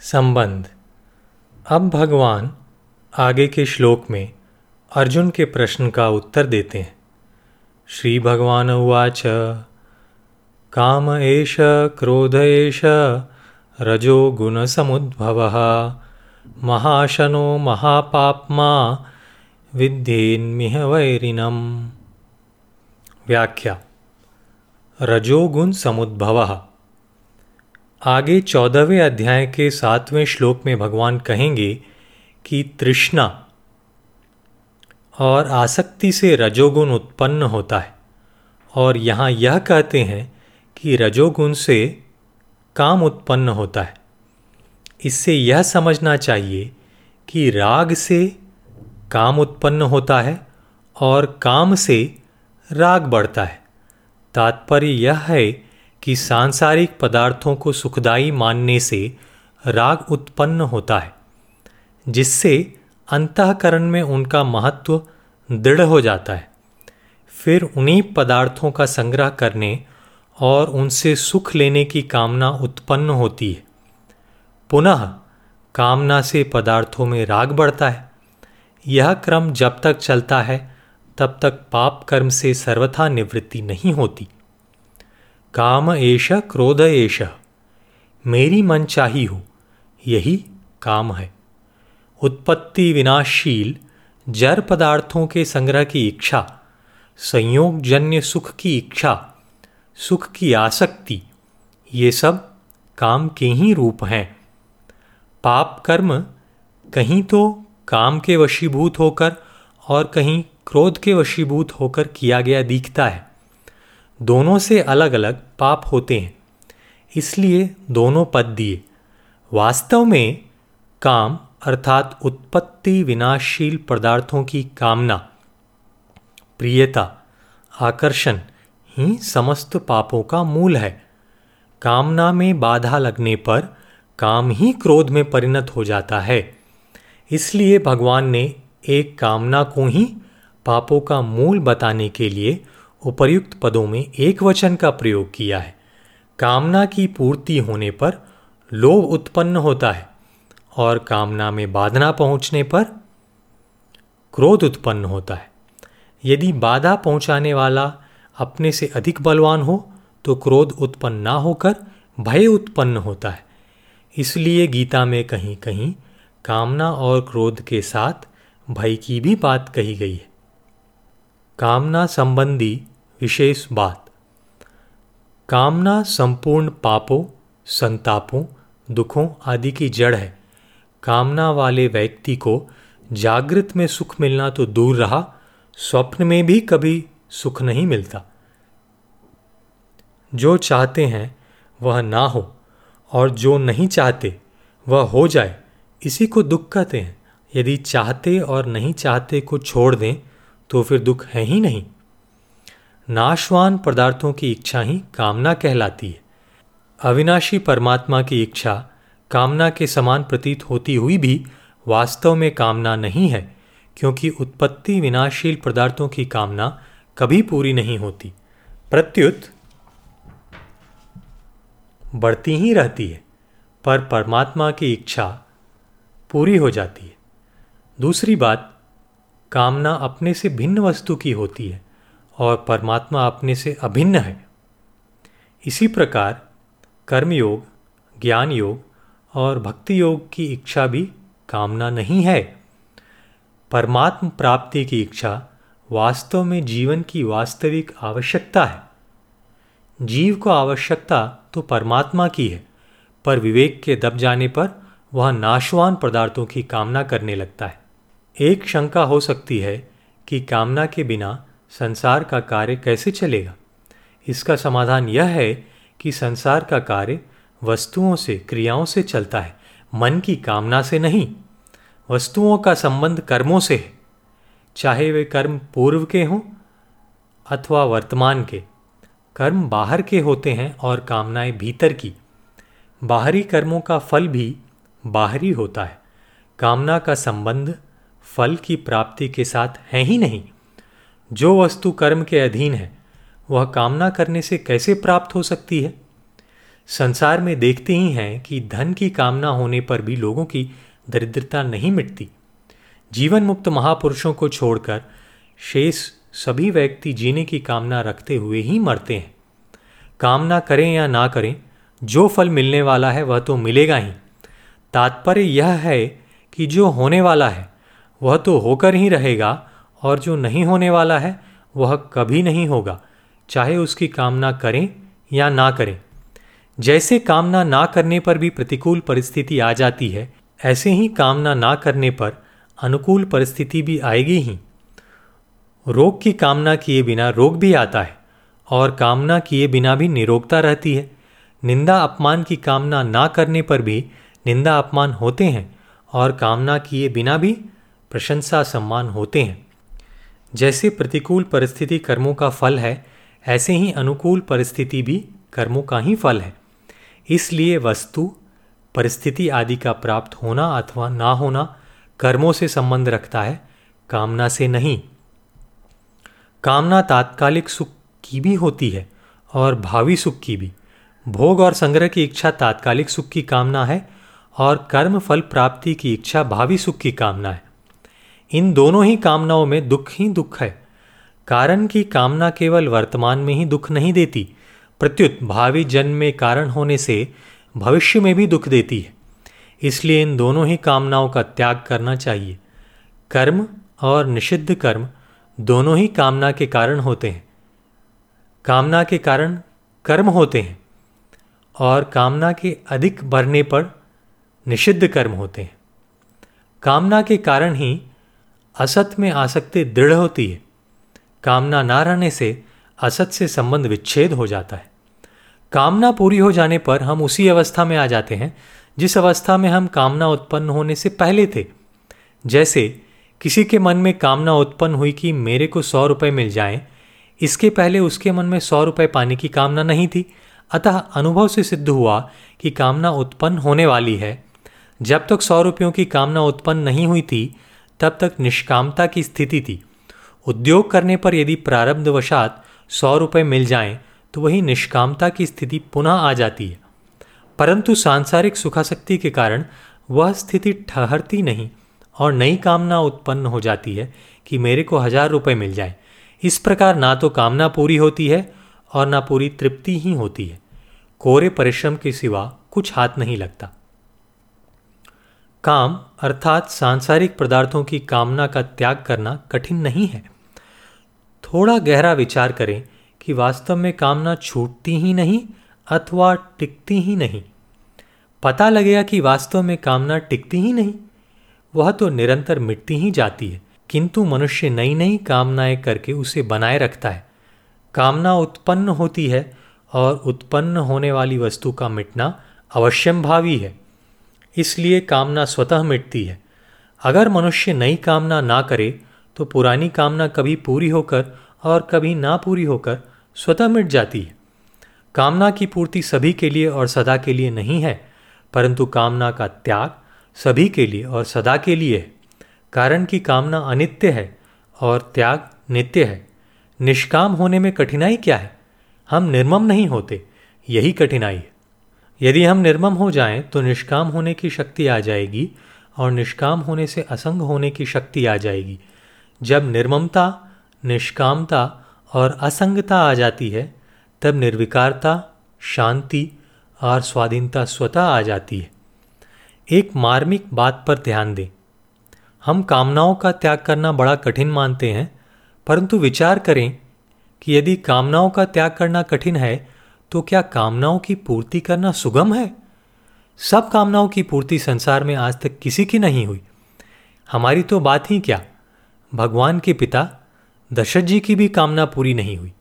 संबंध। अब भगवान आगे के श्लोक में अर्जुन के प्रश्न का उत्तर देते हैं। श्री भगवान उवाच, काम एष क्रोध एष, रजो गुण समुद्भव। महाशनो महापाप्मा, विद्येन्मिह वैरिणम व्याख्या। रजोगुण समुद्भव। आगे चौदहवें अध्याय के सातवें श्लोक में भगवान कहेंगे कि तृष्णा और आसक्ति से रजोगुण उत्पन्न होता है। और यहाँ यह कहते हैं कि रजोगुण से काम उत्पन्न होता है। इससे यह समझना चाहिए कि राग से काम उत्पन्न होता है और काम से राग बढ़ता है। तात्पर्य यह है कि सांसारिक पदार्थों को सुखदाई मानने से राग उत्पन्न होता है, जिससे अंतकरण में उनका महत्व दृढ़ हो जाता है। फिर उन्हीं पदार्थों का संग्रह करने और उनसे सुख लेने की कामना उत्पन्न होती है। पुनः कामना से पदार्थों में राग बढ़ता है। यह क्रम जब तक चलता है, तब तक पाप कर्म से सर्वथा निवृत्ति नहीं होती। काम एश क्रोध एश मेरी मन चाही हो, यही काम है। उत्पत्ति विनाशील जड़ पदार्थों के संग्रह की इच्छा, संयोगजन्य सुख की इच्छा, सुख की आसक्ति, ये सब काम के ही रूप हैं। पाप कर्म, कहीं तो काम के वशीभूत होकर और कहीं क्रोध के वशीभूत होकर किया गया दिखता है। दोनों से अलग अलग पाप होते हैं। इसलिए दोनों पद दिए। वास्तव में काम अर्थात उत्पत्ति विनाशशील पदार्थों की कामना, प्रियता, आकर्षण ही समस्त पापों का मूल है। कामना में बाधा लगने पर काम ही क्रोध में परिणत हो जाता है। इसलिए भगवान ने एक कामना को ही पापों का मूल बताने के लिए उपर्युक्त पदों में एक वचन का प्रयोग किया है। कामना की पूर्ति होने पर लोभ उत्पन्न होता है और कामना में बाधना पहुँचने पर क्रोध उत्पन्न होता है। यदि बाधा पहुँचाने वाला अपने से अधिक बलवान हो तो क्रोध उत्पन्न ना होकर भय उत्पन्न होता है। इसलिए गीता में कहीं कहीं कामना और क्रोध के साथ भय की भी बात कही गई है। कामना संबंधी विशेष बात। कामना संपूर्ण पापों, संतापों, दुखों आदि की जड़ है। कामना वाले व्यक्ति को जागृत में सुख मिलना तो दूर रहा, स्वप्न में भी कभी सुख नहीं मिलता। जो चाहते हैं, वह ना हो, और जो नहीं चाहते, वह हो जाए। इसी को दुख कहते हैं। यदि चाहते और नहीं चाहते को छोड़ दें तो फिर दुख है ही नहीं। नाशवान पदार्थों की इच्छा ही कामना कहलाती है। अविनाशी परमात्मा की इच्छा कामना के समान प्रतीत होती हुई भी वास्तव में कामना नहीं है, क्योंकि उत्पत्ति विनाशील पदार्थों की कामना कभी पूरी नहीं होती। प्रत्युत बढ़ती ही रहती है, पर परमात्मा की इच्छा पूरी हो जाती है। दूसरी बात, कामना अपने से भिन्न वस्तु की होती है। और परमात्मा अपने से अभिन्न है। इसी प्रकार कर्मयोग ज्ञान योग और भक्ति योग की इच्छा भी कामना नहीं है। परमात्म प्राप्ति की इच्छा वास्तव में जीवन की वास्तविक आवश्यकता है। जीव को आवश्यकता तो परमात्मा की है, पर विवेक के दब जाने पर वह नाशवान पदार्थों की कामना करने लगता है। एक शंका हो सकती है कि कामना के बिना संसार का कार्य कैसे चलेगा? इसका समाधान यह है कि संसार का कार्य वस्तुओं से, क्रियाओं से चलता है, मन की कामना से नहीं। वस्तुओं का संबंध कर्मों से है। चाहे वे कर्म पूर्व के हों अथवा वर्तमान के, कर्म बाहर के होते हैं और कामनाएँ भीतर की। बाहरी कर्मों का फल भी बाहरी होता है। कामना का संबंध फल की प्राप्ति के साथ है ही नहीं। जो वस्तु कर्म के अधीन है, वह कामना करने से कैसे प्राप्त हो सकती है? संसार में देखते ही हैं कि धन की कामना होने पर भी लोगों की दरिद्रता नहीं मिटती। जीवन मुक्त महापुरुषों को छोड़कर शेष सभी व्यक्ति जीने की कामना रखते हुए ही मरते हैं। कामना करें या ना करें, जो फल मिलने वाला है वह तो मिलेगा ही। तात्पर्य यह है कि जो होने वाला है, वह तो होकर ही रहेगा और जो नहीं होने वाला है, वह कभी नहीं होगा। चाहे उसकी कामना करें या ना करें। जैसे कामना ना करने पर भी प्रतिकूल परिस्थिति आ जाती है, ऐसे ही कामना ना करने पर अनुकूल परिस्थिति भी आएगी ही। रोग की कामना किए बिना रोग भी आता है, और कामना किए बिना भी निरोगता रहती है। निंदा अपमान की कामना ना करने पर भी निंदा अपमान होते हैं, और कामना किए बिना भी प्रशंसा सम्मान होते हैं। जैसे प्रतिकूल परिस्थिति कर्मों का फल है, ऐसे ही अनुकूल परिस्थिति भी कर्मों का ही फल है। इसलिए वस्तु, परिस्थिति आदि का प्राप्त होना अथवा ना होना कर्मों से संबंध रखता है, कामना से नहीं। कामना तात्कालिक सुख की भी होती है और भावी सुख की भी। भोग और संग्रह की इच्छा तात्कालिक सुख की कामना है और कर्म फल प्राप्ति की इच्छा भावी सुख की कामना है। इन दोनों ही कामनाओं में दुख ही दुख है। कारण की कामना केवल वर्तमान में ही दुख नहीं देती, प्रत्युत भावी जन्म में कारण होने से भविष्य में भी दुख देती है। इसलिए इन दोनों ही कामनाओं का त्याग करना चाहिए। कर्म और निषिद्ध कर्म दोनों ही कामना के कारण होते हैं। कामना के कारण कर्म होते हैं और कामना के अधिक बढ़ने पर निषिद्ध कर्म होते हैं। कामना के कारण ही असत में आसक्ति दृढ़ होती है। कामना ना रहने से असत से संबंध विच्छेद हो जाता है। कामना पूरी हो जाने पर हम उसी अवस्था में आ जाते हैं जिस अवस्था में हम कामना उत्पन्न होने से पहले थे। जैसे किसी के मन में कामना उत्पन्न हुई कि मेरे को सौ रुपये मिल जाएँ, इसके पहले उसके मन में सौ रुपये पाने की कामना नहीं थी। अतः अनुभव से सिद्ध हुआ कि कामना उत्पन्न होने वाली है। जब तक सौ रुपयों की कामना उत्पन्न नहीं हुई थी तब तक निष्कामता की स्थिति थी। उद्योग करने पर यदि प्रारब्धवशात सौ रुपये मिल जाएँ तो वही निष्कामता की स्थिति पुनः आ जाती है। परंतु सांसारिक सुखाशक्ति के कारण वह स्थिति ठहरती नहीं और नई कामना उत्पन्न हो जाती है कि मेरे को हज़ार रुपये मिल जाए। इस प्रकार ना तो कामना पूरी होती है और ना पूरी तृप्ति ही होती है। कोरे परिश्रम के सिवा कुछ हाथ नहीं लगता। काम अर्थात सांसारिक पदार्थों की कामना का त्याग करना कठिन नहीं है। थोड़ा गहरा विचार करें कि वास्तव में कामना छूटती ही नहीं अथवा टिकती ही नहीं। पता लगेगा कि वास्तव में कामना टिकती ही नहीं। वह तो निरंतर मिटती ही जाती है, किंतु मनुष्य नई नई कामनाएँ करके उसे बनाए रखता है। कामना उत्पन्न होती है और उत्पन्न होने वाली वस्तु का मिटना अवश्यम भावी है। इसलिए कामना स्वतः मिटती है। अगर मनुष्य नई कामना ना करे तो पुरानी कामना कभी पूरी होकर और कभी ना पूरी होकर स्वतः मिट जाती है। कामना की पूर्ति सभी के लिए और सदा के लिए नहीं है, परंतु कामना का त्याग सभी के लिए और सदा के लिए है। कारण कि कामना अनित्य है और त्याग नित्य है। निष्काम होने में कठिनाई क्या है? हम निर्मम नहीं होते, यही कठिनाई है। यदि हम निर्मम हो जाएँ तो निष्काम होने की शक्ति आ जाएगी और निष्काम होने से असंग होने की शक्ति आ जाएगी। जब निर्ममता, निष्कामता और असंगता आ जाती है, तब निर्विकारता, शांति और स्वाधीनता स्वतः आ जाती है। एक मार्मिक बात पर ध्यान दें। हम कामनाओं का त्याग करना बड़ा कठिन मानते हैं, परंतु विचार करें कि यदि कामनाओं का त्याग करना कठिन है तो क्या कामनाओं की पूर्ति करना सुगम है? सब कामनाओं की पूर्ति संसार में आज तक किसी की नहीं हुई। हमारी तो बात ही क्या? भगवान के पिता, दशरथ जी की भी कामना पूरी नहीं हुई।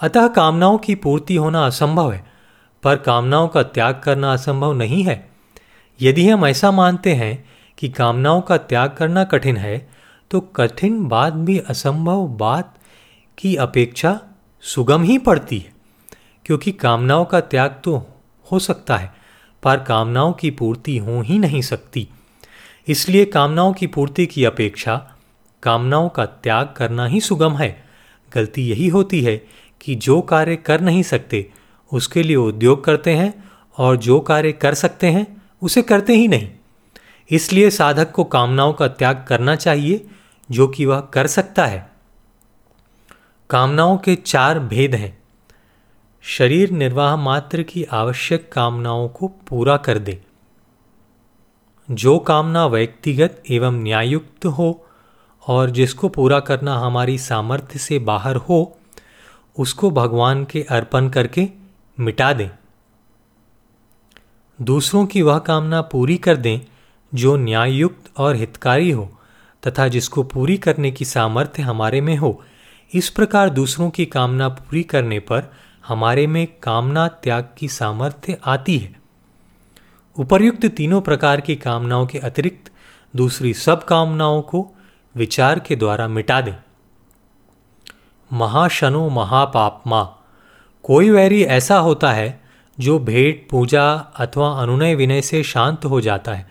अतः कामनाओं की पूर्ति होना असंभव है, पर कामनाओं का त्याग करना असंभव नहीं है। यदि हम ऐसा मानते हैं कि कामनाओं का त्याग करना कठिन है तो कठिन बात भी असंभव बात की अपेक्षा सुगम ही पड़ती है। क्योंकि कामनाओं का त्याग तो हो सकता है, पर कामनाओं की पूर्ति हो ही नहीं सकती। इसलिए कामनाओं की पूर्ति की अपेक्षा कामनाओं का त्याग करना ही सुगम है। गलती यही होती है कि जो कार्य कर नहीं सकते, उसके लिए उद्योग करते हैं और जो कार्य कर सकते हैं, उसे करते ही नहीं। इसलिए साधक को कामनाओं का त्याग करना चाहिए, जो कि वह कर सकता है। कामनाओं के चार भेद हैं। शरीर निर्वाह मात्र की आवश्यक कामनाओं को पूरा कर दे। जो कामना व्यक्तिगत एवं न्यायुक्त हो और जिसको पूरा करना हमारी सामर्थ्य से बाहर हो, उसको भगवान के अर्पण करके मिटा दें। दूसरों की वह कामना पूरी कर दें जो न्यायुक्त और हितकारी हो तथा जिसको पूरी करने की सामर्थ्य हमारे में हो, इस प्रकार दूसरों की कामना पूरी करने पर हमारे में कामना, त्याग की सामर्थ्य आती है। उपर्युक्त तीनों प्रकार की कामनाओं के अतिरिक्त दूसरी सब कामनाओं को विचार के द्वारा मिटा दें। महाशनो महापापमा। कोई वैरी ऐसा होता है जो भेंट, पूजा अथवा अनुनय विनय से शांत हो जाता है।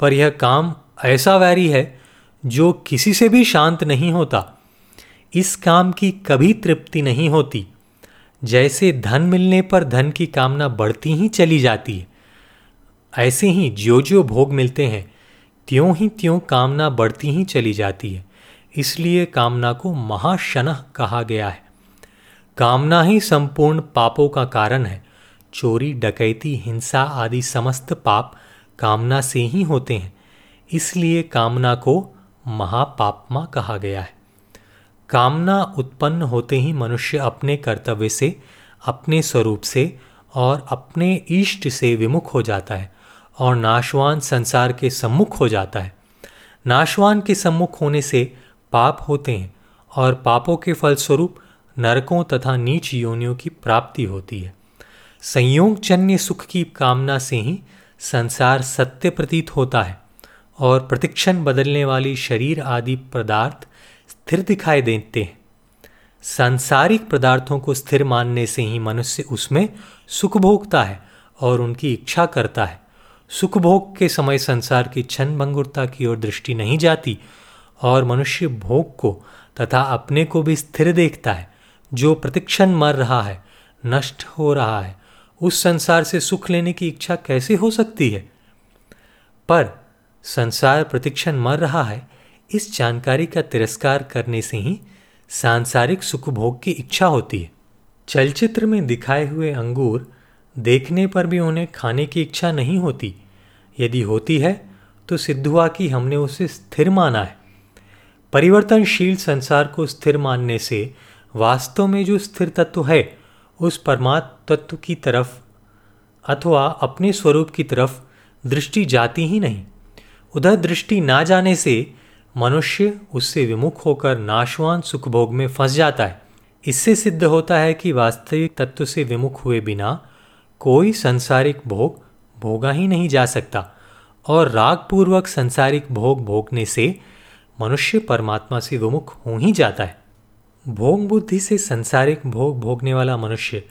पर यह काम ऐसा वैरी है जो किसी से भी शांत नहीं होता। इस काम की कभी तृप्ति नहीं होती। जैसे धन मिलने पर धन की कामना बढ़ती ही चली जाती है, ऐसे ही ज्यो ज्यो भोग मिलते हैं त्यों ही त्यों कामना बढ़ती ही चली जाती है। इसलिए कामना को महाशन कहा गया है। कामना ही संपूर्ण पापों का कारण है। चोरी, डकैती, हिंसा आदि समस्त पाप कामना से ही होते हैं। इसलिए कामना को महापापमा कहा गया है। कामना उत्पन्न होते ही मनुष्य अपने कर्तव्य से, अपने स्वरूप से और अपने इष्ट से विमुख हो जाता है और नाशवान संसार के सम्मुख हो जाता है। नाशवान के सम्मुख होने से पाप होते हैं और पापों के फलस्वरूप नरकों तथा नीच योनियों की प्राप्ति होती है। संयोगजन्य सुख की कामना से ही संसार सत्य प्रतीत होता है और प्रतिक्षण बदलने वाली शरीर आदि पदार्थ स्थिर दिखाई देते हैं। सांसारिक पदार्थों को स्थिर मानने से ही मनुष्य उसमें सुख भोगता है और उनकी इच्छा करता है। सुख भोग के समय संसार की क्षण भंगुरता की ओर दृष्टि नहीं जाती और मनुष्य भोग को तथा अपने को भी स्थिर देखता है। जो प्रतिक्षण मर रहा है, नष्ट हो रहा है, उस संसार से सुख लेने की इच्छा कैसे हो सकती है? पर संसार प्रतिक्षण मर रहा है इस जानकारी का तिरस्कार करने से ही सांसारिक सुखभोग की इच्छा होती है। चलचित्र में दिखाए हुए अंगूर देखने पर भी उन्हें खाने की इच्छा नहीं होती। यदि होती है तो सिद्ध हुआ कि हमने उसे स्थिर माना है। परिवर्तनशील संसार को स्थिर मानने से वास्तव में जो स्थिर तत्व है, उस परमात्म तत्व की तरफ़ अथवा अपने स्वरूप की तरफ़ दृष्टि जाती ही नहीं। उधर दृष्टि ना जाने से मनुष्य उससे विमुख होकर नाशवान सुखभोग में फंस जाता है। इससे सिद्ध होता है कि वास्तविक तत्व से विमुख हुए बिना कोई संसारिक भोग भोगा ही नहीं जा सकता और रागपूर्वक संसारिक भोग भोगने से मनुष्य परमात्मा से विमुख हो ही जाता है। भोग बुद्धि से संसारिक भोग भोगने वाला मनुष्य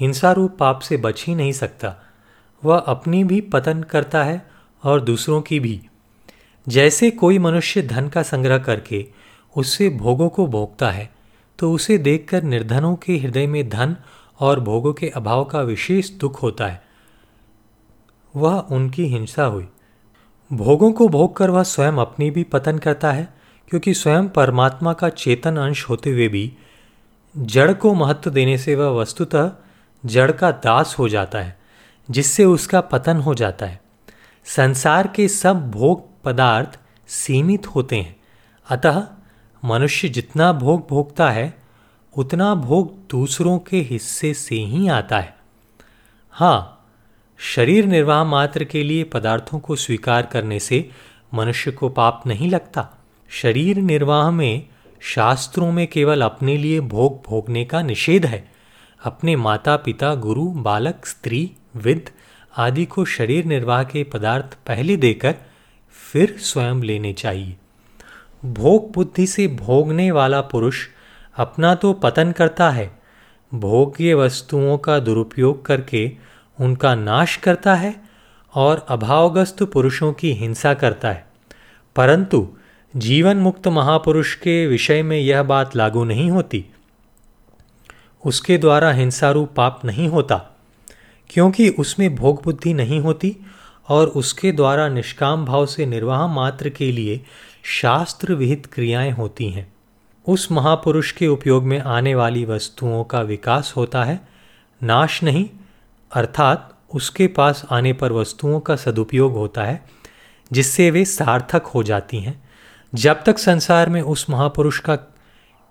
हिंसा रूप पाप से बच ही नहीं सकता। वह अपनी भी पतन करता है और दूसरों की भी। जैसे कोई मनुष्य धन का संग्रह करके उससे भोगों को भोगता है तो उसे देखकर निर्धनों के हृदय में धन और भोगों के अभाव का विशेष दुख होता है। वह उनकी हिंसा हुई। भोगों को भोग कर वह स्वयं अपनी भी पतन करता है, क्योंकि स्वयं परमात्मा का चेतन अंश होते हुए भी जड़ को महत्व देने से वह वस्तुतः जड़ का दास हो जाता है, जिससे उसका पतन हो जाता है। संसार के सब भोग पदार्थ सीमित होते हैं। अतः मनुष्य जितना भोग भोगता है, उतना भोग दूसरों के हिस्से से ही आता है। हाँ शरीर निर्वाह मात्र के लिए पदार्थों को स्वीकार करने से मनुष्य को पाप नहीं लगता। शरीर निर्वाह में शास्त्रों में केवल अपने लिए भोग भोगने का निषेध है। अपने माता पिता गुरु, बालक, स्त्री विद आदि को शरीर निर्वाह के पदार्थ पहले देकर फिर स्वयं लेने चाहिए। भोग बुद्धि से भोगने वाला पुरुष अपना तो पतन करता है, भोग्य वस्तुओं का दुरुपयोग करके उनका नाश करता है और अभावग्रस्त पुरुषों की हिंसा करता है। परंतु जीवन मुक्त महापुरुष के विषय में यह बात लागू नहीं होती। उसके द्वारा हिंसारूप पाप नहीं होता, क्योंकि उसमें भोग बुद्धि नहीं होती और उसके द्वारा निष्काम भाव से निर्वाह मात्र के लिए शास्त्र विहित क्रियाएँ होती हैं। उस महापुरुष के उपयोग में आने वाली वस्तुओं का विकास होता है, नाश नहीं, अर्थात उसके पास आने पर वस्तुओं का सदुपयोग होता है, जिससे वे सार्थक हो जाती हैं। जब तक संसार में उस महापुरुष का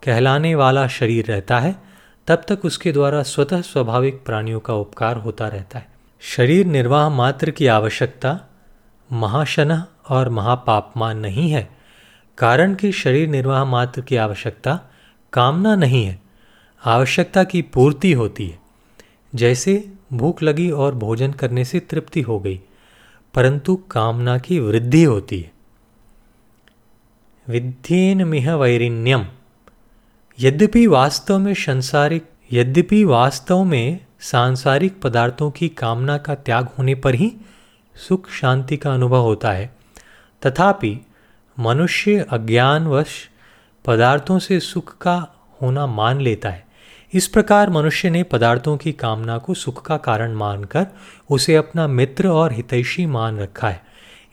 कहलाने वाला शरीर रहता है, तब तक उसके द्वारा स्वतः स्वाभाविक प्राणियों का उपकार होता रहता है। शरीर निर्वाह मात्र की आवश्यकता महाशन और महापापमान नहीं है। कारण कि शरीर निर्वाह मात्र की आवश्यकता कामना नहीं है। आवश्यकता की पूर्ति होती है। जैसे भूख लगी और भोजन करने से तृप्ति हो गई, परंतु कामना की वृद्धि होती है। विद्येन मिह वैरिण्यम। यद्यपि वास्तव में संसारिक, यद्यपि वास्तव में सांसारिक पदार्थों की कामना का त्याग होने पर ही सुख शांति का अनुभव होता है। तथापि, मनुष्य अज्ञानवश पदार्थों से सुख का होना मान लेता है। इस प्रकार मनुष्य ने पदार्थों की कामना को सुख का कारण मानकर उसे अपना मित्र और हितैषी मान रखा है।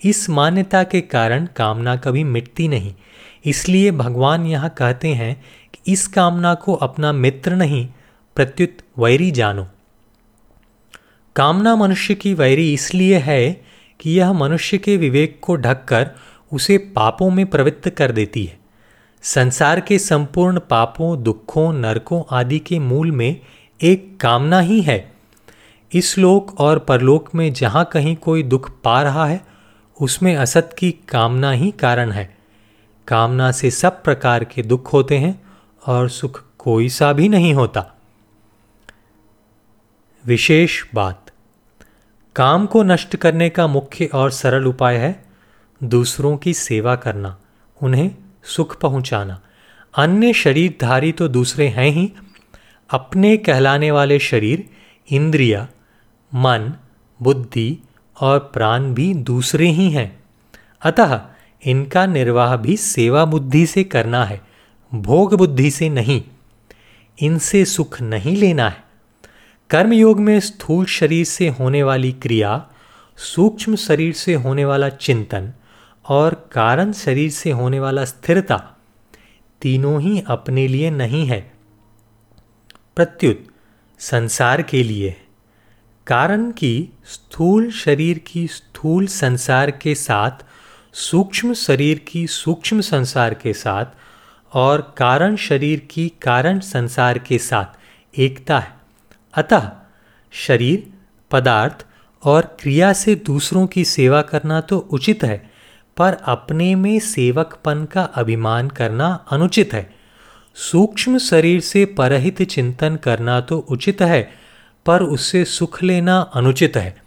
इस मान्यता के कारण कामना कभी मिटती नहीं। इसलिए भगवान यहाँ कहते हैं कि इस कामना को अपना मित्र नहीं, प्रत्युत वैरी जानो। कामना मनुष्य की वैरी इसलिए है कि यह मनुष्य के विवेक को ढककर उसे पापों में प्रवृत्त कर देती है। संसार के संपूर्ण पापों, दुखों, नरकों आदि के मूल में एक कामना ही है। इस लोक और परलोक में जहाँ कहीं कोई दुख पा रहा है, उसमें असत की कामना ही कारण है। कामना से सब प्रकार के दुख होते हैं और सुख कोई सा भी नहीं होता। विशेष बात। काम को नष्ट करने का मुख्य और सरल उपाय है दूसरों की सेवा करना, उन्हें सुख पहुंचाना। अन्य शरीरधारी तो दूसरे हैं ही। अपने कहलाने वाले शरीर, इंद्रिया, मन, बुद्धि और प्राण भी दूसरे ही हैं। अतः इनका निर्वाह भी सेवा बुद्धि से करना है, भोग बुद्धि से नहीं। इनसे सुख नहीं लेना है। कर्मयोग में स्थूल शरीर से होने वाली क्रिया, सूक्ष्म शरीर से होने वाला चिंतन और कारण शरीर से होने वाला स्थिरता तीनों ही अपने लिए नहीं है। प्रत्युत, संसार के लिए। कारण की स्थूल शरीर की स्थूल संसार के साथ, सूक्ष्म शरीर की सूक्ष्म संसार के साथ और कारण शरीर की कारण संसार के साथ एकता है। अतः शरीर, पदार्थ और क्रिया से दूसरों की सेवा करना तो उचित है, पर अपने में सेवकपन का अभिमान करना अनुचित है। सूक्ष्म शरीर से परहित चिंतन करना तो उचित है, पर उससे सुख लेना अनुचित है।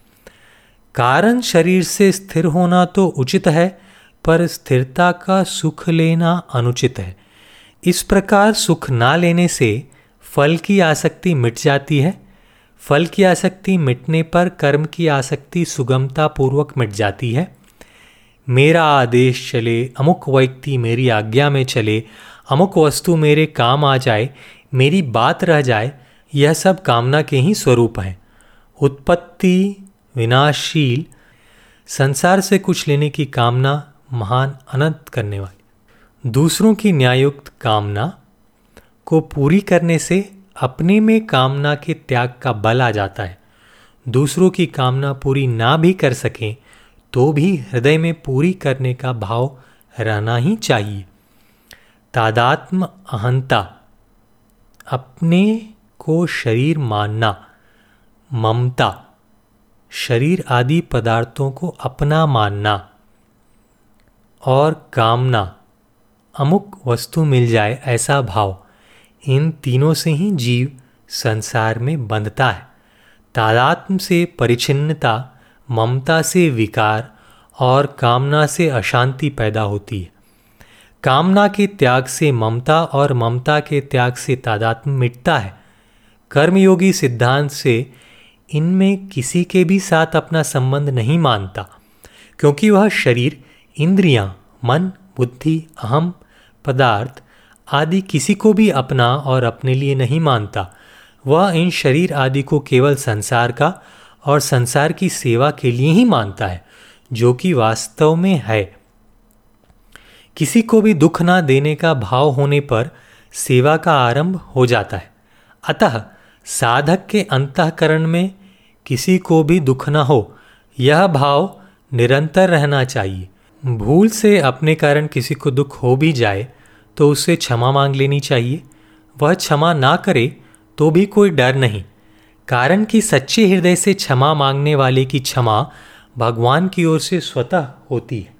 कारण शरीर से स्थिर होना तो उचित है, पर स्थिरता का सुख लेना अनुचित है। इस प्रकार सुख ना लेने से फल की आसक्ति मिट जाती है। फल की आसक्ति मिटने पर कर्म की आसक्ति सुगमता पूर्वक मिट जाती है। मेरा आदेश चले, अमुक व्यक्ति मेरी आज्ञा में चले, अमुक वस्तु मेरे काम आ जाए, मेरी बात रह जाए, यह सब कामना के ही स्वरूप हैं। उत्पत्ति विनाशशील संसार से कुछ लेने की कामना महान अनंत करने वाली। दूसरों की न्यायुक्त कामना को पूरी करने से अपने में कामना के त्याग का बल आ जाता है। दूसरों की कामना पूरी ना भी कर सकें तो भी हृदय में पूरी करने का भाव रहना ही चाहिए। तादात्म अहंता, अपने को शरीर मानना। ममता, शरीर आदि पदार्थों को अपना मानना। और कामना, अमुक वस्तु मिल जाए ऐसा भाव। इन तीनों से ही जीव संसार में बंधता है। तादात्म से परिचिन्नता ममता से विकार और कामना से अशांति पैदा होती है। कामना के त्याग से ममता और ममता के त्याग से तादात्म मिटता है। कर्मयोगी सिद्धांत से इनमें किसी के भी साथ अपना संबंध नहीं मानता क्योंकि वह शरीर इंद्रियाँ, मन बुद्धि अहम पदार्थ आदि किसी को भी अपना और अपने लिए नहीं मानता। वह इन शरीर आदि को केवल संसार का और संसार की सेवा के लिए ही मानता है, जो कि वास्तव में है। किसी को भी दुख ना देने का भाव होने पर सेवा का आरंभ हो जाता है। अतः साधक के अंतकरण में किसी को भी दुख ना हो, यह भाव निरंतर रहना चाहिए। भूल से अपने कारण किसी को दुख हो भी जाए तो उससे क्षमा मांग लेनी चाहिए। वह क्षमा ना करे तो भी कोई डर नहीं। कारण कि सच्चे हृदय से क्षमा मांगने वाले की क्षमा भगवान की ओर से स्वतः होती है।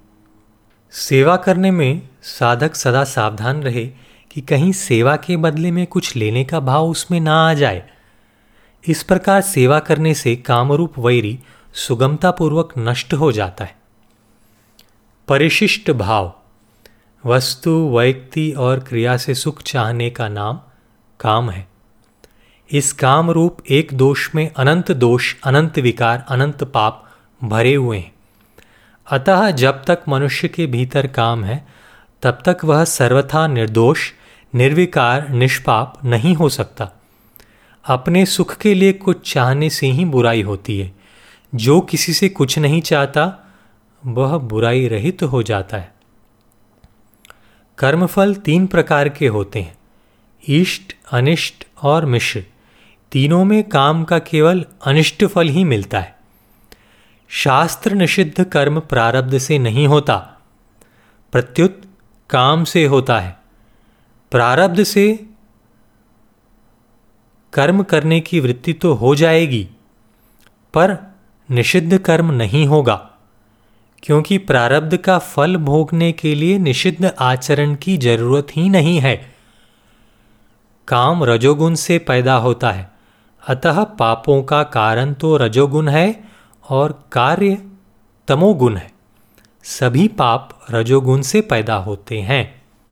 सेवा करने में साधक सदा सावधान रहे कि कहीं सेवा के बदले में कुछ लेने का भाव उसमें ना आ जाए। इस प्रकार सेवा करने से कामरूप वैरी सुगमतापूर्वक नष्ट हो जाता है। परिशिष्ट भाव। वस्तु, व्यक्ति और क्रिया से सुख चाहने का नाम काम है। इस काम रूप एक दोष में अनंत दोष, अनंत विकार, अनंत पाप भरे हुए हैं। अतः जब तक मनुष्य के भीतर काम है, तब तक वह सर्वथा निर्दोष, निर्विकार, निष्पाप नहीं हो सकता। अपने सुख के लिए कुछ चाहने से ही बुराई होती है। जो किसी से कुछ नहीं चाहता, वह बुराई रहित तो हो जाता है। कर्मफल तीन प्रकार के होते हैं, इष्ट, अनिष्ट और मिश्र। तीनों में काम का केवल अनिष्ट फल ही मिलता है। शास्त्र निषिद्ध कर्म प्रारब्ध से नहीं होता, प्रत्युत काम से होता है। प्रारब्ध से कर्म करने की वृत्ति तो हो जाएगी, पर निषिद्ध कर्म नहीं होगा। क्योंकि प्रारब्ध का फल भोगने के लिए निषिद्ध आचरण की ज़रूरत ही नहीं है। काम रजोगुण से पैदा होता है। अतः पापों का कारण तो रजोगुण है और कार्य तमोगुण है। सभी पाप रजोगुण से पैदा होते हैं।